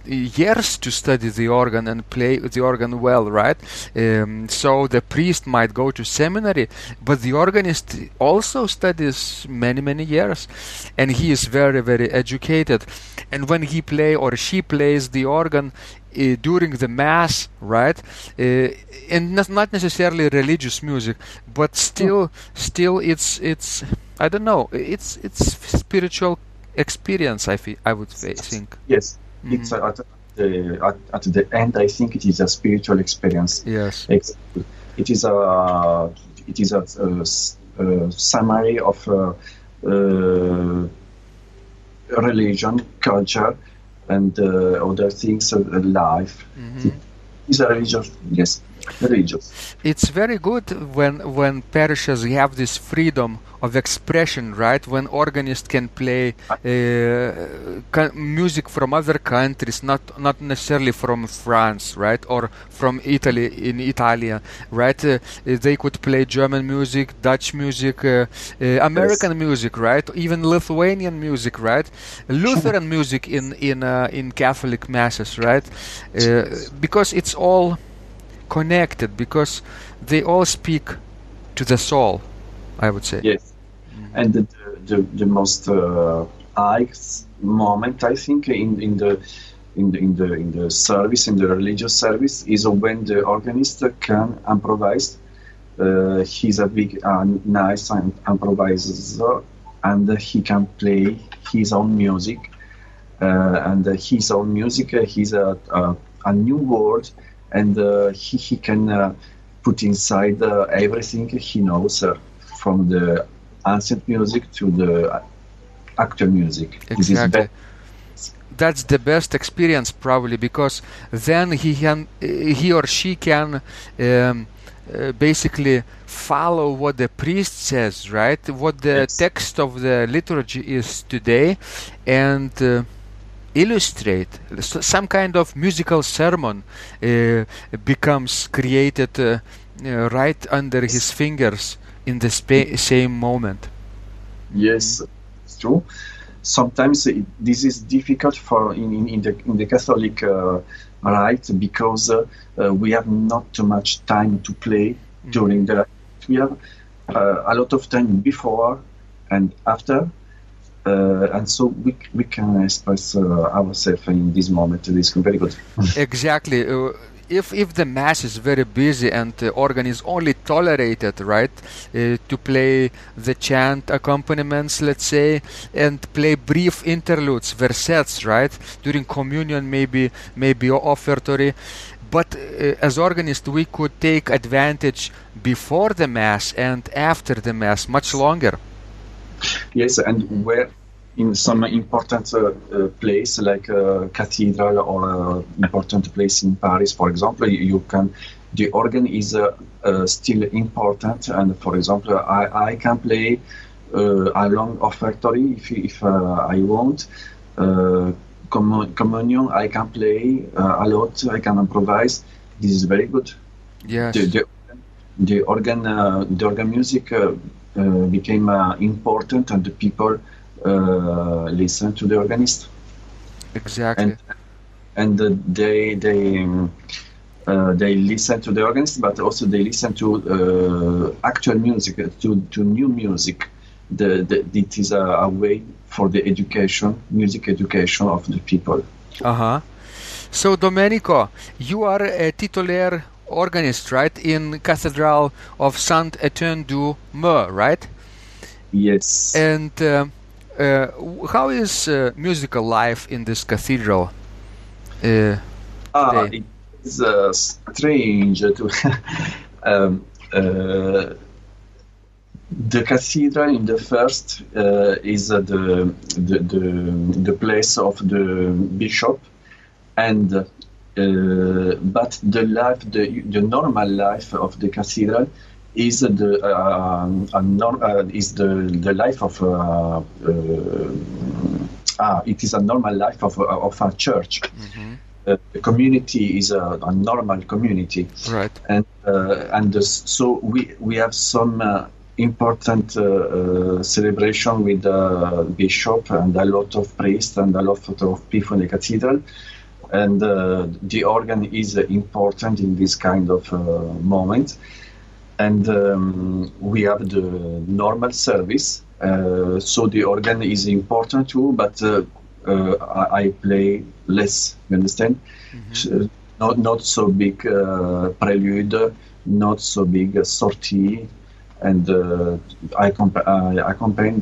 A: years to study the organ and play the organ well, right? Um, so the priest might go to seminary, but the organist also studies many many years, and he is very very educated. And when he play or she plays the organ, uh, during the mass, right? Uh, and not, not necessarily religious music, but still, still, it's it's I don't know, it's it's spiritual experience. I I would think.
B: Yes. It's uh, at the at, at, the end. I think it is a spiritual experience.
A: Yes,
B: it is a it is a, a, a summary of uh, uh, religion, culture, and uh, other things of life. Mm-hmm. It's a religious, yes, religious.
A: It's very good when when parishes have this freedom of expression, right? When organists can play uh, music from other countries, not not necessarily from France, right, or from Italy in Italia, right? Uh, they could play German music, Dutch music, uh, uh American yes. music, right? Even Lithuanian music, right? Lutheran music in in uh, in Catholic masses, right? Uh, because it's all connected, because they all speak to the soul. I would say.
B: Yes and the, the, the most uh, high moment I think in, in the in the in the in the service in the religious service is when the organist can improvise. Uh, he's a big uh, nice improviser and he can play his own music uh, and his own music uh, he's a, a, a new world and uh, he, he can uh, put inside everything he knows from the ancient music to the actual music.
A: Exactly. That's the best experience probably because then he can he or she can um, uh, basically follow what the priest says, right? What the yes. text of the liturgy is today, and uh, illustrate some kind of musical sermon uh, becomes created uh, uh, right under his fingers in the spa- same moment.
B: Yes, it's true. Sometimes it, this is difficult for in, in, the in the Catholic uh, rite because uh, uh, we have not too much time to play mm-hmm. during the. We have uh, a lot of time before and after, uh, and so we, we can express uh, ourselves in this moment. This is very good.
A: exactly. Uh, if if the mass is very busy and the organ is only tolerated right uh, to play the chant accompaniments let's say and play brief interludes versets right during communion maybe maybe offertory but uh, as organist we could take advantage before the mass and after the mass much longer
B: yes and where in some important uh, uh, place like a cathedral or an important place in Paris, for example, you can the organ is uh, uh, still important. And for example, I, I can play uh, a long offertory if, if uh, I want. communion, I can play a lot. I can improvise. This is very good.
A: Yes.
B: The, the, the organ, the organ music became important, and the people uh, listen to the organist.
A: Exactly.
B: And, and uh, they they um, uh, they listen to the organist, but also they listen to actual music, to to new music. The, the, it is a, a way for the education, music education of the people.
A: Uh huh. So, Domenico, you are a titular organist, right, in Cathedral of Saint Etienne du Meaux, right?
B: Yes.
A: And uh, uh, how is uh, musical life in this cathedral?
B: Uh, ah, it is uh, strange to. um, uh, the cathedral in the first uh, is the, the, the the place of the bishop, and but the life the the normal life of the cathedral is the uh, uh, is the the life of uh, uh, it is a normal life of of a church. Mm-hmm. Uh, the community is a, a, normal community,
A: right?
B: And uh, and so we we have some important celebration with the bishop and a lot of priests and a lot of people in the cathedral and uh, the organ is important in this kind of uh, moment. And um, we have the normal service, uh, so the organ is important too, but uh, uh, I, play less. You understand? So, not not so big uh, prelude, not so big sortie, and uh, I, comp- I accompany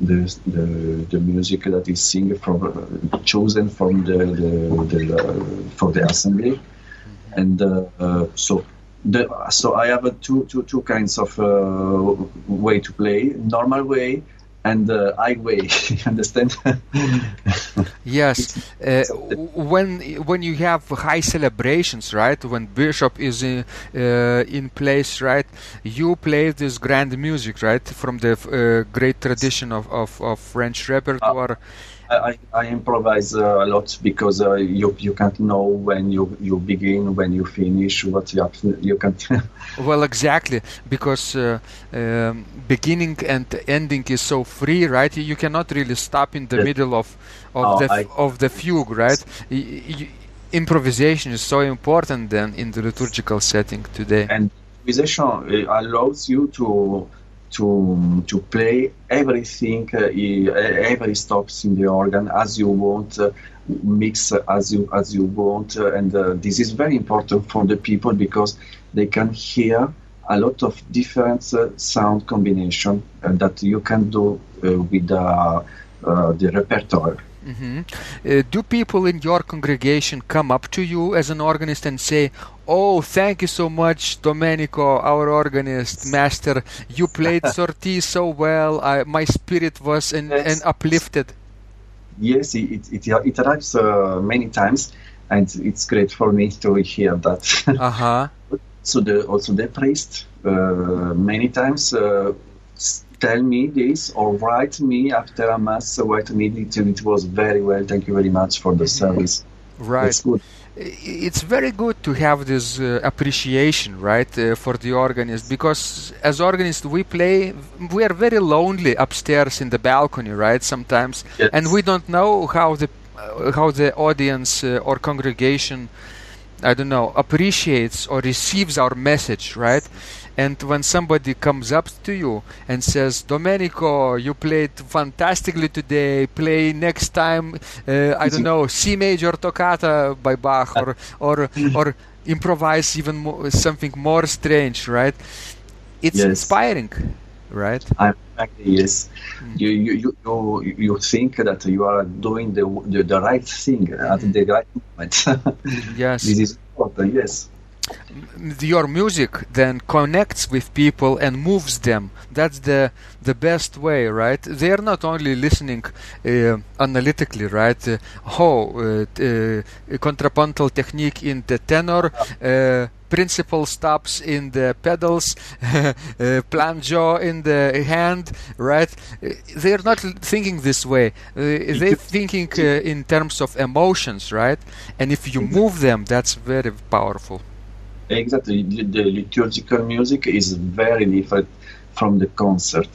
B: the, the, the music that is sing from chosen from the, the, the uh, for the assembly, and uh, uh, so. The, so I have two, two, two kinds of uh, way to play: normal way and uh, I way. you understand?
A: Yes, uh, when when you have high celebrations, right? When bishop is in uh, in place, right? You play this grand music, right? From the uh, great tradition of, of, of French repertoire.
B: I, I I improvise uh, a lot because uh, you you can't know when you, you begin, when you finish, what you have, you can't.
A: Well, exactly, because uh, um, beginning and ending is so free, right? You cannot really stop in the
B: Yes.
A: middle of of
B: Oh,
A: the
B: I-
A: of the fugue, right? Y- y- improvisation is so important then in the liturgical setting today.
B: and improvisation allows you to to to play everything, uh, e- every stops in the organ as you want, uh, mix as you as you want, uh, and uh, this is very important for the people because they can hear a lot of different uh, sound combination uh, that you can do uh, with uh, uh, the repertoire.
A: hmm Uh, do people in your congregation come up to you as an organist and say, "Oh, thank you so much, Domenico, our organist master. You played sortie so well. I, my spirit was and,
B: Yes.
A: and uplifted."
B: Yes, it it, it, arrives uh, many times, and it's great for me to hear that.
A: Uh huh.
B: so the also the priest uh, many times uh, tell me this or write me after a mass write me it, it was very well thank you very much for the service
A: Right.
B: that's good
A: It's very good to have this uh, appreciation, right, uh, for the organist because as organists we play, we are very lonely upstairs in the balcony, right? Sometimes,
B: Yes.
A: and we don't know how the uh, how the audience uh, or congregation, I don't know, appreciates or receives our message, right? And when somebody comes up to you and says, Domenico, you played fantastically today, play next time, uh, I don't know, C major toccata by Bach, or, or, or improvise even more, something more strange, right? It's
B: Yes.
A: inspiring, right?
B: I'm yes. Hmm. You, you you you you think that you are doing the the, the right thing at hmm. the right moment.
A: Yes.
B: this is important yes
A: your music then connects with people and moves them. That's the the best way right? They are not only listening uh, analytically right? Uh, oh uh, uh, contrapuntal technique in the tenor uh, principal stops in the pedals uh, plein jeu in the hand right? They are not thinking this way. They're thinking uh, in terms of emotions right? And if you move them that's very powerful
B: Exactly. The, the liturgical music is very different from the concert.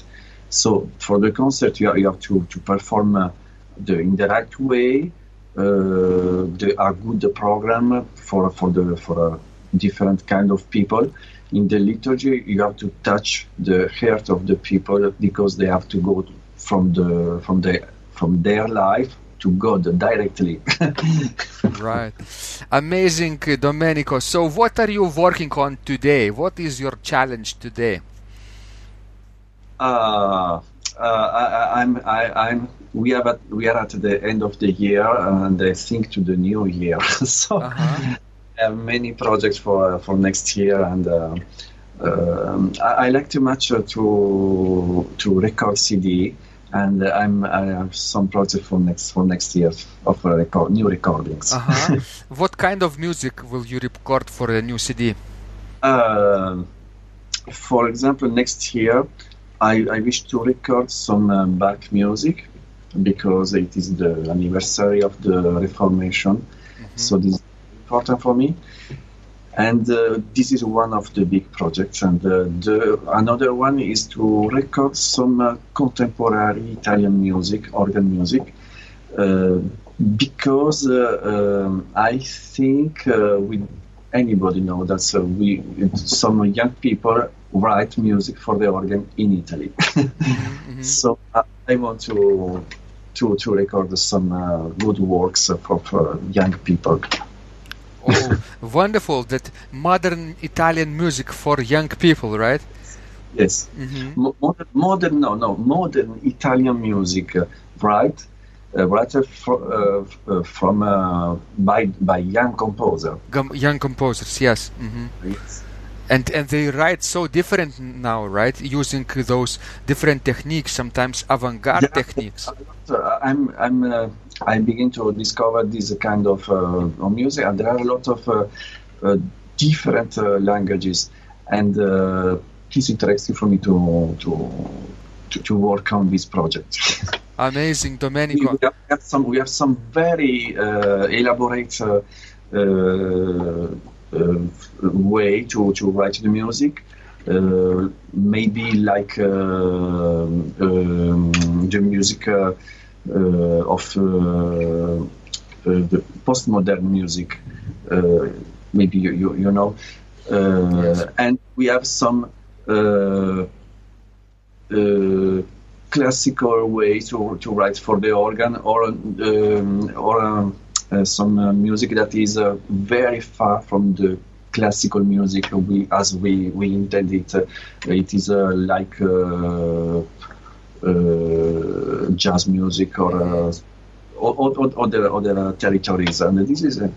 B: So for the concert, you have, you have to, to perform uh, the in the right way, uh, the a good program for for the for a different kind of people. In the liturgy, you have to touch the heart of the people because they have to go from the from the from their life to God directly.
A: Right. Amazing, uh, Domenico. So, what are you working on today? What is your challenge today?
B: Uh, uh, I, I'm, I, I'm, we are at, we are at the end of the year and I think to the new year. so
A: Uh-huh.
B: I have many projects for for next year and uh, um, I, I like too much uh, to to record CD and I'm I have some projects for next for next year of uh, record, new recordings.
A: Uh-huh. what kind of music will you record for the new CD?
B: Um, for example, next year, I, I wish to record some uh, Bach music because it is the anniversary of the Reformation. So this is important for me. And uh, this is one of the big projects. And uh, the another one is to record some uh, contemporary Italian music, organ music. Uh, because uh, um, I think uh, we anybody know that uh, we some young people write music for the organ in Italy. mm-hmm. So I, I, want to to to record some uh, good works for, for young people.
A: Oh, wonderful! That modern Italian music for young people, right?
B: Yes. Mm-hmm. Modern, modern, no, no, modern Italian music, right? Uh, writer fr- uh, from uh, by by young composer.
A: young composers, yes. Mm-hmm. Yes. And and they write so different now, right? Using those different techniques, sometimes avant-garde yeah, techniques.
B: I'm I'm uh, I begin to discover this kind of uh, music, and there are a lot of uh, different languages, and it's interesting for me to to to, to work on this project.
A: Amazing, Domenico.
B: We have, some we have some very uh, elaborate uh, uh, uh way to, to write the music. Uh, maybe like uh, um, the music of the postmodern music. maybe you, you, you know. Yes. And we have some classical way to, to write for the organ or um, or um, uh, some uh, music that is uh, very far from the classical music we as we we intend it it is uh, like uh, uh, Uh, jazz music or uh, other other territories, and this is uh,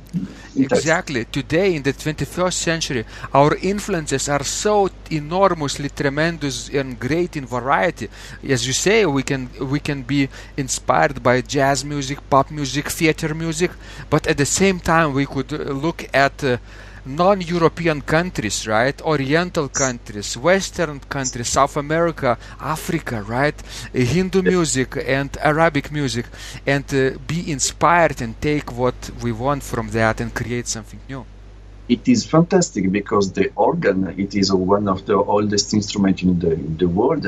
A: exactly today in the 21st century. Our influences are so enormously tremendous and great in variety. As you say, we can we can be inspired by jazz music, pop music, theater music, but at the same time we could look at uh, non-European countries, right? Oriental countries, Western countries, South America, Africa, right? Hindu music and Arabic music, and uh, be inspired and take what we want from that and create something new.
B: It is fantastic because the organ, it is one of the oldest instruments in the, in the world.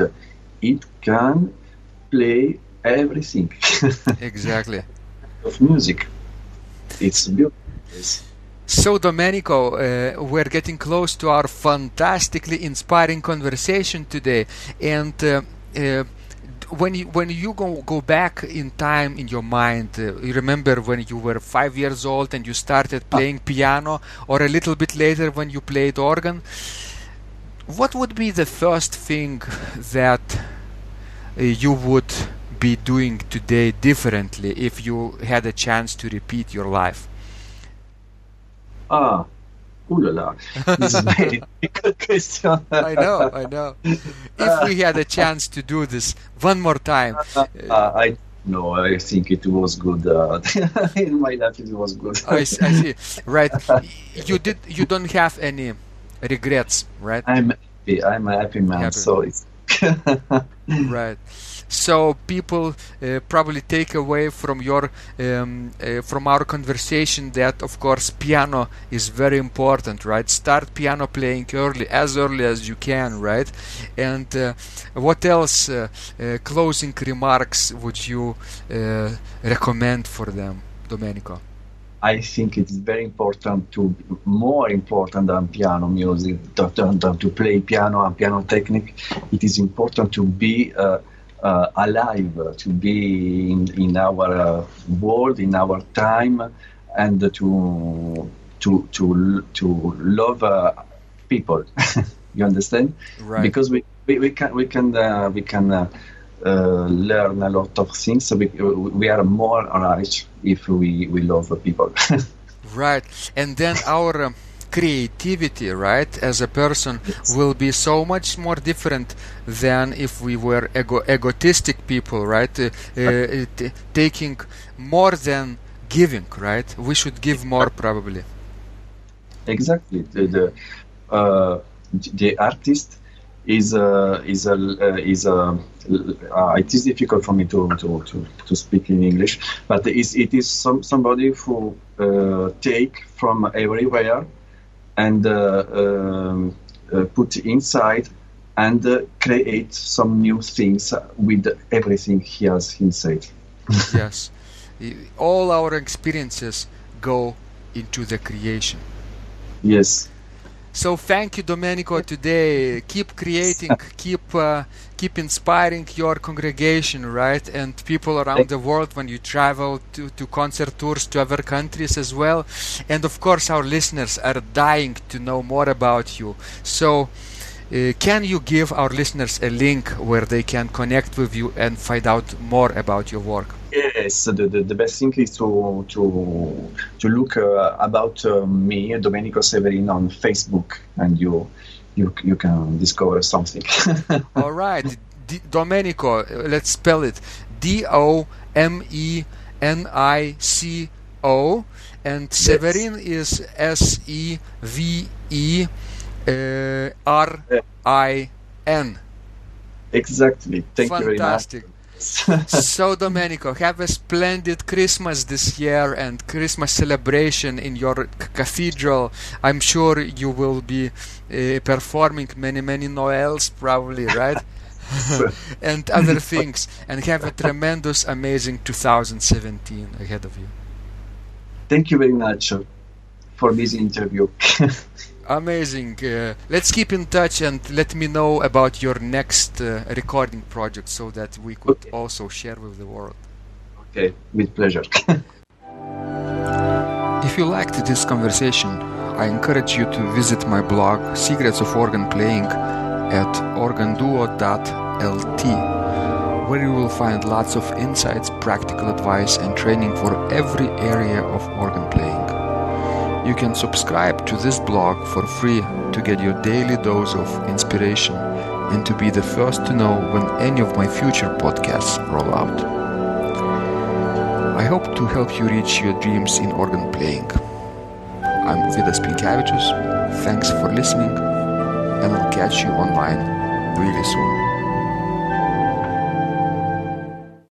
B: It can play everything.
A: exactly.
B: of music. It's beautiful.
A: So, Domenico, uh, we're getting close to our fantastically inspiring conversation today, and uh, uh, when you when you go go back in time in your mind, uh, you remember when you were five years old and you started ah. playing piano, or a little bit later when you played organ. What would be the first thing that uh, you would be doing today differently if you had a chance to repeat your life?
B: Ah, ooh la la. This is very difficult question.
A: I know, I know. If we had a chance to do this one more time. Uh,
B: uh, I no, I think it was good. Uh, in my life, it was good.
A: I, I see. Right. You did. You don't have any regrets, right?
B: I'm happy. I'm a happy man. Happy. So it's
A: right. So people uh, probably take away from your um, uh, from our conversation that of course piano is very important right? Start piano playing early as early as you can right? And uh, what else uh, uh, closing remarks would you uh, recommend for them domenico
B: I think it's very important to more important than piano music than, than to play piano and piano technique. It is important to be uh, uh, alive, to be in, in our uh, world, in our time, and to to to to love uh, people. you understand?
A: Right.
B: Because we, we, we can we can uh, we can uh, learn a lot of things. So we we are more rich if we we love people.
A: right, and then our. Um, creativity, right, as a person yes. will be so much more different than if we were ego- egotistic people, right? Uh, uh, t- taking more than giving, right? We should give more, probably.
B: Exactly. The the, uh, the artist is a is a uh, is a uh, it is difficult for me to, to, to, to speak in English, but it is, it is some, somebody who uh, take from everywhere and uh, um, uh, put inside and uh, create some new things with everything he has inside.
A: yes all our experiences go into the creation.
B: Yes.
A: So thank you, Domenico. Today, keep creating, keep uh, keep inspiring your congregation, right, and people around the world when you travel to, to concert tours to other countries as well. And of course, our listeners are dying to know more about you. So. Uh, can you give our listeners a link where they can connect with you and find out more about your work?
B: Yes, the, the, the best thing is to to to look uh, about uh, me, Domenico Severin, on Facebook, and you you you can discover something.
A: All right, D- Domenico, let's spell it: D O M E N I C O, and yes. Severin is S E V E uh, R I N.
B: Exactly. Thank
A: Fantastic.
B: you very much.
A: So Domenico, have a splendid Christmas this year and Christmas celebration in your c- cathedral. I'm sure you will be uh, performing many many Noels probably, right? and other things and have a tremendous amazing 2017 ahead of you.
B: Thank you very much for this interview.
A: Amazing. Uh, let's keep in touch and let me know about your next uh, recording project so that we could okay. also share with the world.
B: Okay, with pleasure.
A: if you liked this conversation, I encourage you to visit my blog Secrets of Organ Playing at organduo.lt where you will find lots of insights, practical advice and training for every area of organ playing. You can subscribe to this blog for free to get your daily dose of inspiration and to be the first to know when any of my future podcasts roll out. I hope to help you reach your dreams in organ playing. I'm Vidas Pinkevičius. Thanks for listening, and I'll catch you online really soon.